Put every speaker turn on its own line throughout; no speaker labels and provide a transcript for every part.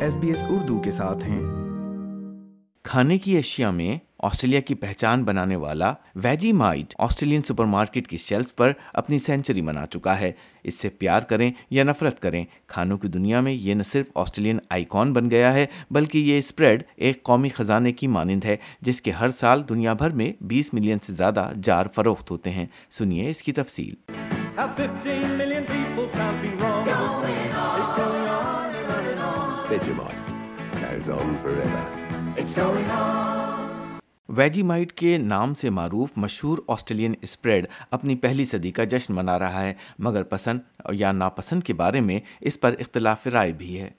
S B S Urdu کے ساتھ ہیں۔ کھانے کی اشیاء میں آسٹریلیا کی پہچان بنانے والا Vegemite Australian supermarket کی شیلف پر اپنی سینچری منا چکا ہے۔ اس سے پیار کریں یا نفرت کریں کھانوں کی دنیا میں یہ نہ صرف آسٹریلین آئیکن بن گیا ہے بلکہ یہ اسپریڈ ایک قومی خزانے کی مانند ہے جس کے ہر سال دنیا بھر میں بیس ملین سے زیادہ جار فروخت ہوتے ہیں۔ سنیے اس کی تفصیل۔ ویجی مائٹ کے نام سے معروف مشہور آسٹریلین اسپریڈ اپنی پہلی صدی کا جشن منا رہا ہے مگر پسند یا ناپسند کے بارے میں اس پر اختلاف رائے بھی ہے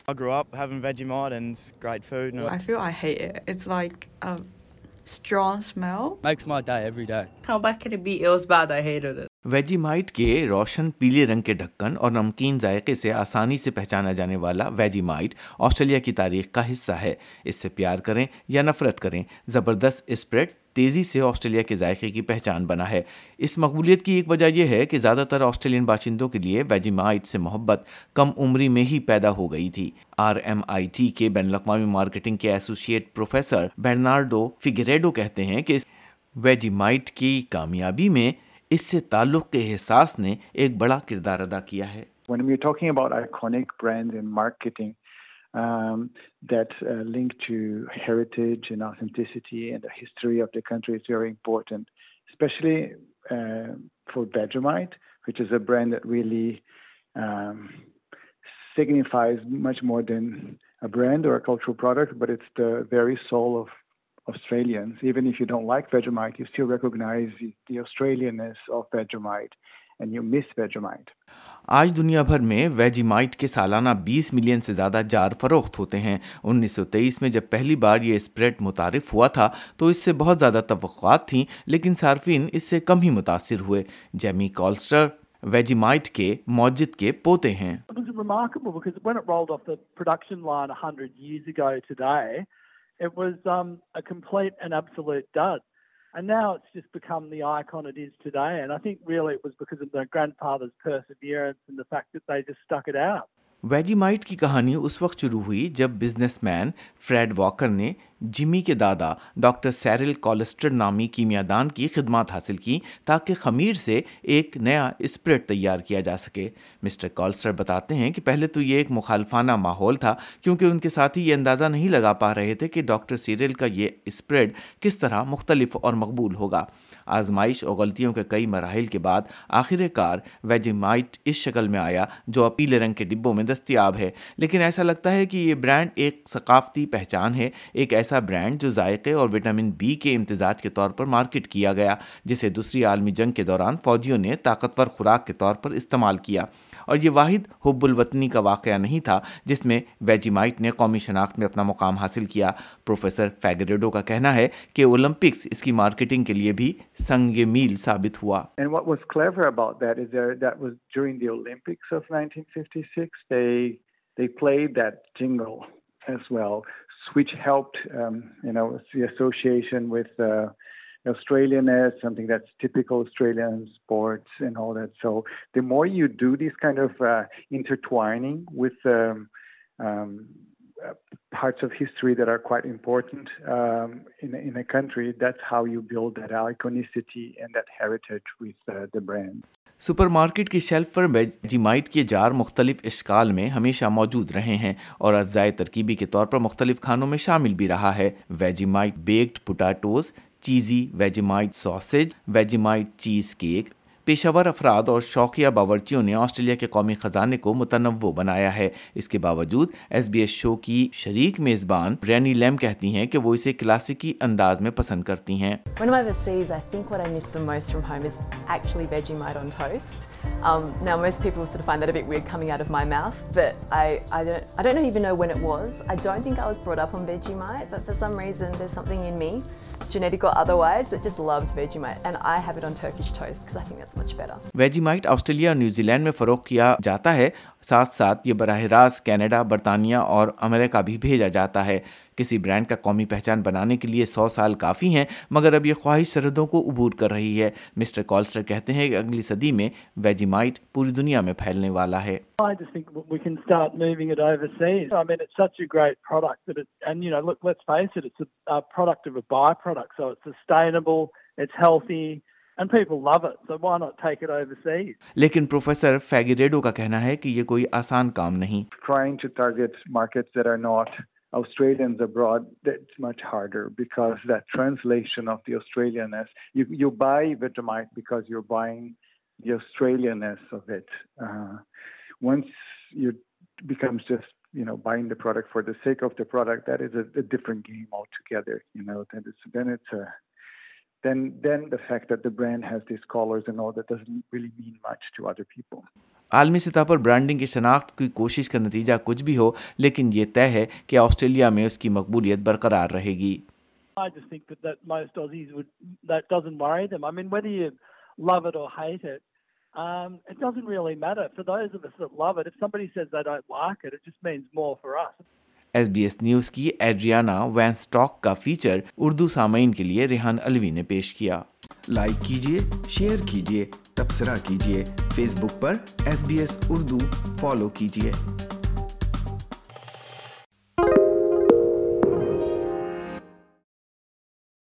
strong smell.
Makes my day every day.
Come back in a beat, it was bad, I hated it.
Vegemite کے روشن پیلے رنگ کے ڈھکن اور نمکین ذائقے سے آسانی سے پہچانا جانے والا ویجی مائٹ آسٹریلیا کی تاریخ کا حصہ ہے۔ اس سے پیار کریں یا نفرت کریں، زبردست اسپریڈ تیزی سے آسٹریلیا کے ذائقے کی پہچان بنا ہے۔ اس مقبولیت کی ایک وجہ یہ ہے کہ زیادہ تر آسٹریلین باشندوں کے لیے ویجی مائٹ سے محبت کم عمری میں ہی پیدا ہو گئی تھی۔ آر ایم آئی ٹی کے بین الاقوامی مارکیٹنگ کے ایسوسیٹ پروفیسر برنارڈو فگریڈو کہتے ہیں کہ ویجی مائٹ کی کامیابی میں اس سے تعلق کے احساس نے ایک بڑا کردار ادا کیا ہے
When we're talking about iconic brands in marketing um, that uh, link to heritage and authenticity and the history of the country is very important, especially uh, for Vegemite, which is a brand that really um, signifies much more than a brand or a cultural product, but it's the very soul of Australians. Even if you don't like Vegemite, you still recognize the Australianness of Vegemite and you miss Vegemite.
آج دنیا بھر میں veggie might کے سالانہ بیس million سے زیادہ جار فروخت ہوتے ہیں انیس سو تیئیس میں جب پہلی بار یہ اسپریڈ متعارف ہوا تھا تو اس سے بہت زیادہ توقعات تھیں لیکن صارفین اس سے کم ہی متاثر ہوئے جیمی کالسٹر ویجی مائٹ کے موجد کے پوتے ہیں
it was um, a complete and absolute dud. And now it's just become the icon it is today. And I think really it was because of their grandfather's perseverance and the fact that they just stuck it out.
Vegemite کی کہانی اس وقت شروع ہوئی جب business man Fred Walker نے جمی کے دادا doctor Cyril کالسٹر نامی کیمیا دان کی خدمات حاصل کی تاکہ خمیر سے ایک نیا اسپرٹ تیار کیا جا سکے۔ مسٹر کالسٹر بتاتے ہیں کہ پہلے تو یہ ایک مخالفانہ ماحول تھا کیونکہ ان کے ساتھی یہ اندازہ نہیں لگا پا رہے تھے کہ ڈاکٹر سیریل کا یہ اسپریڈ کس طرح مختلف اور مقبول ہوگا۔ آزمائش اور غلطیوں کے کئی مراحل کے بعد آخر کار ویجیمائٹ اس شکل میں آیا جو پیلے رنگ کے ڈبوں میں دستیاب ہے۔ لیکن ایسا لگتا ہے کہ یہ برانڈ ایک ثقافتی پہچان ہے ایک ایسا برانڈ جو ذائقے اور وٹامن بی کے امتزاج کے طور پر مارکیٹ کیا گیا جسے دوسری عالمی جنگ کے دوران فوجیوں نے طاقتور خوراک کے طور پر استعمال کیا۔ اور یہ واحد حب الوطنی کا واقعہ نہیں تھا جس میں ویجیمائٹ نے قومی شناخت میں اپنا مقام حاصل کیا۔ پروفیسر فیگریڈو کا کہنا ہے کہ اولمپکس اس کی مارکیٹنگ کے لیے بھی سنگ میل ثابت ہوا۔
And what was 1956, they they played that jingle as well, which helped um, you know the association with uh, Australianness, something that's typical Australian sports and all that. So the more you do this kind of uh, intertwining with um, um, parts of history that are quite important um, in, in a country, that's how you build that iconicity and that heritage with uh, the brand.
Supermarket کی shelf پر Vegemite کے jar مختلف اشکال میں ہمیشہ موجود رہے ہیں اور اجزائے ترکیبی کے طور پر مختلف کھانوں میں شامل بھی رہا ہے۔ ویجیمائٹ بیکڈ پوٹاٹوز چیزی ویجیمائٹ ساسج ویجیمائٹ چیز کیک پیشہ ور افراد اور شوقیہ باورچیوں نے آسٹریلیا کے قومی خزانے کو متنوع بنایا ہے اس کے باوجود ایس بی ایس شو کی شریک میزبان رینی لیم کہتی ہیں کہ وہ اسے کلاسیکی انداز میں پسند کرتی ہیں
Um, now, most people sort of find that a bit weird coming out of my mouth, but I, I, don't, I don't even know when it was. I don't think I was brought up on Vegemite, but for some reason there's something in me, genetic or otherwise, that just loves Vegemite. And I have it on Turkish toast because I think that's much better.
Vegemite Australia اور New Zealand میں فروخت کیا جاتا ہے ساتھ ساتھ یہ براہ راست کینیڈا برطانیہ اور امریکہ بھی بھیجا جاتا ہے کسی برانڈ کا قومی پہچان بنانے کے لیے سو سال کافی ہیں مگر اب یہ خواہش سرحدوں کو عبور کر رہی ہے مسٹر کالسٹر کہتے ہیں کہ اگلی صدی میں ویجی مائٹ پوری دنیا میں پھیلنے والا ہے
I just think we can start moving it overseas. I mean, it's such a great product that it, and you know, look, let's face it, it's a, a product of a byproduct, so it's sustainable, it's healthy, and people love it. So why not take it overseas?
لیکن professor Figueiredo کا کہنا ہے کہ یہ کوئی آسان کام نہیں
Trying to target markets that are not Australians abroad, that's much harder because that translation of the Australianness, you, you buy Vegemite because you're buying the Australianness of it. Uh, once you becomes just you know buying the product for the sake of the product, that is a, a different game altogether. You know, then it's then it's a then then the fact that the brand has these colors and all that doesn't really mean much to other people.
عالمی سطح پر branding کی شناخت کی کوشش کا نتیجہ کچھ بھی ہو لیکن یہ طے ہے کہ آسٹریلیا میں اس کی مقبولیت برقرار رہے گی
I just think that, that most Aussies would that doesn't worry them. I mean, whether you love it or hate it, um, it doesn't really matter. For those of us that love it, if somebody says they don't like it, it just means more for us.
S B S news کی Adriana وین سٹاک کا feature Urdu سامعین کے لیے ریحان الوی نے پیش کیا۔
لائک کیجیے شیئر کیجیے تبصرہ کیجیے فیس بک پر S B S Urdu follow کیجیے